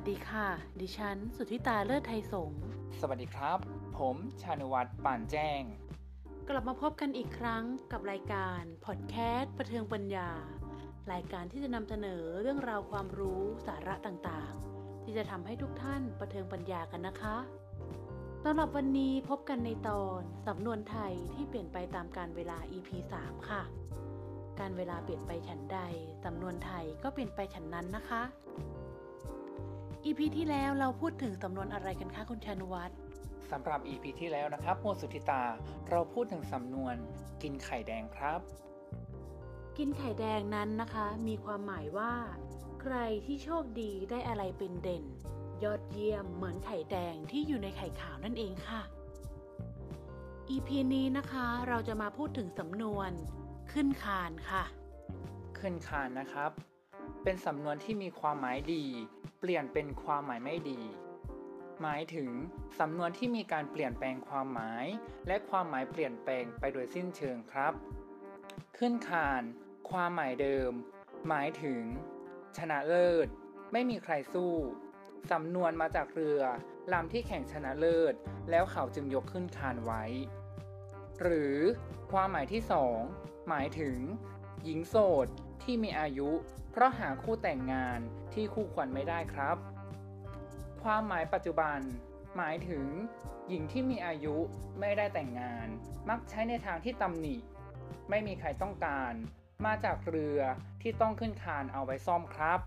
สดีค่ะ ดิฉัน สุทธิตาเลิศไทยสงฆ์สวัสดีครับ ผมชานุวัตรป่านแจ้ง กลับมาพบกันอีกครั้งกับรายการพอดแคสต์ประเทืองปัญญา รายการที่จะนำเสนอเรื่องราวความรู้สาระต่างๆ ที่จะทำให้ทุกท่านประเทืองปัญญากันนะคะสำหรับวันนี้พบกันในตอนสำนวนไทยที่เปลี่ยนไปตามการเวลา EP 3 ค่ะ การเวลาเปลี่ยนไปฉันใดสำนวนไทยก็เปลี่ยนไปฉันนั้นนะคะ EP ที่แล้วเราพูดถึงสำนวนอะไรกันคะคุณชานุวัฒน์สำหรับ EP ที่แล้วนะครับโมสุธิตา เราพูดถึงสำนวน กินไข่แดงครับ กินไข่แดงนั้นนะคะ มีความหมายว่า ใครที่โชคดีได้อะไรเป็นเด่น ยอดเยี่ยมเหมือนไข่แดงที่อยู่ในไข่ขาวนั่นเองค่ะ EP นี้นะคะเราจะมาพูดถึงสำนวน ขึ้นคานค่ะ ขึ้นคานนะครับ เป็นสำนวนที่มีความหมายดี เปลี่ยนเป็นความหมายไม่ดี หมายถึงสำนวนที่มีการเปลี่ยนแปลงความหมาย และความหมายเปลี่ยนแปลงไปโดยสิ้นเชิงครับ ขึ้นคาน ความหมายเดิม หมายถึง ชนะเลิศ ไม่มีใครสู้สำนวนมาจากเรือลำที่แข่งชนะเลิศ แล้วเขาจึงยกขึ้นคานไว้ หรือ ความหมายที่สองหมายถึง หญิงโสด ที่มีอายุ เพราะหาคู่แต่งงานที่คู่ควรไม่ได้ครับ ความหมายปัจจุบัน หมายถึง หญิงที่มีอายุไม่ได้แต่งงาน มักใช้ในทางที่ตำหนิ ไม่มีใครต้องการ มาจากเรือที่ต้องขึ้นคานเอาไว้ซ่อมครับ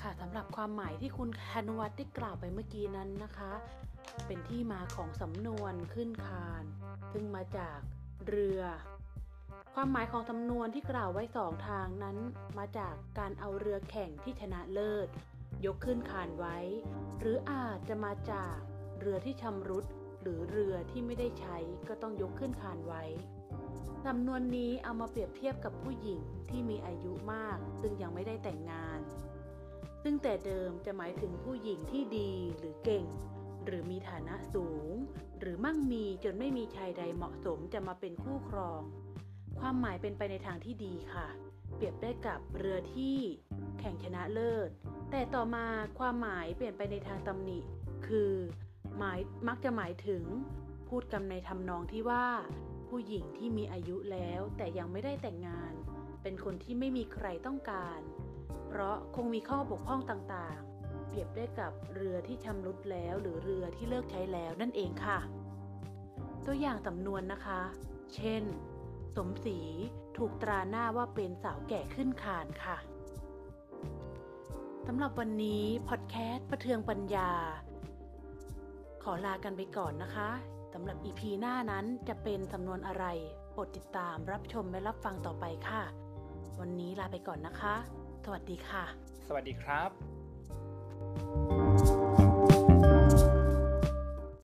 ค่ะสำหรับความหมายที่คุณคานุวัฒน์ได้กล่าวไปเมื่อกี้นั้นนะคะ เป็นที่มาของสำนวนขึ้นคาน ซึ่งมาจากเรือ ความหมายของสำนวนที่กล่าวไว้สองทางนั้น มาจากการเอาเรือแข่งที่ชนะเลิศ ยกขึ้นคานไว้ หรืออาจจะมาจากเรือที่ชำรุด หรือเรือที่ไม่ได้ใช้ก็ต้องยกขึ้นคานไว้สำนวนนี้เอามาเปรียบเทียบกับผู้หญิงที่มีอายุมาก ซึ่งยังไม่ได้แต่งงาน ซึ่งแต่เดิมจะหมายถึงผู้หญิงที่ดีหรือเก่ง หรือมีฐานะสูง หรือมั่งมีจนไม่มีชายใดเหมาะสมจะมาเป็นคู่ครอง ความหมายเป็นไปในทางที่ดีค่ะ เปรียบได้กับเรือที่แข่งชนะเลิศ แต่ต่อมาความหมายเปลี่ยนไปในทางตำหนิ คือ หมายมักจะหมายถึง พูดกันในทำนองที่ว่า ผู้หญิงที่มีอายุแล้วแต่ยังไม่ได้แต่งงาน เป็นคนที่ไม่มีใครต้องการ เพราะคงมีข้อบกพร่องต่างๆ เปรียบได้กับเรือที่ชำรุดแล้วหรือเรือที่เลิกใช้แล้วนั่นเองค่ะ ตัวอย่างสำนวนนะคะ เช่น สมศรีถูกตราหน้าว่าเป็นสาวแก่ขึ้นคานค่ะสำหรับวันนี้พอดแคสต์ประเทืองปัญญา ขอลากันไปก่อนนะคะสำหรับ EP หน้านั้นจะเป็นสำนวนอะไรโปรดติดตามรับชมและรับฟังต่อไปค่ะ วันนี้ลาไปก่อนนะคะ สวัสดีค่ะ สวัสดีครับ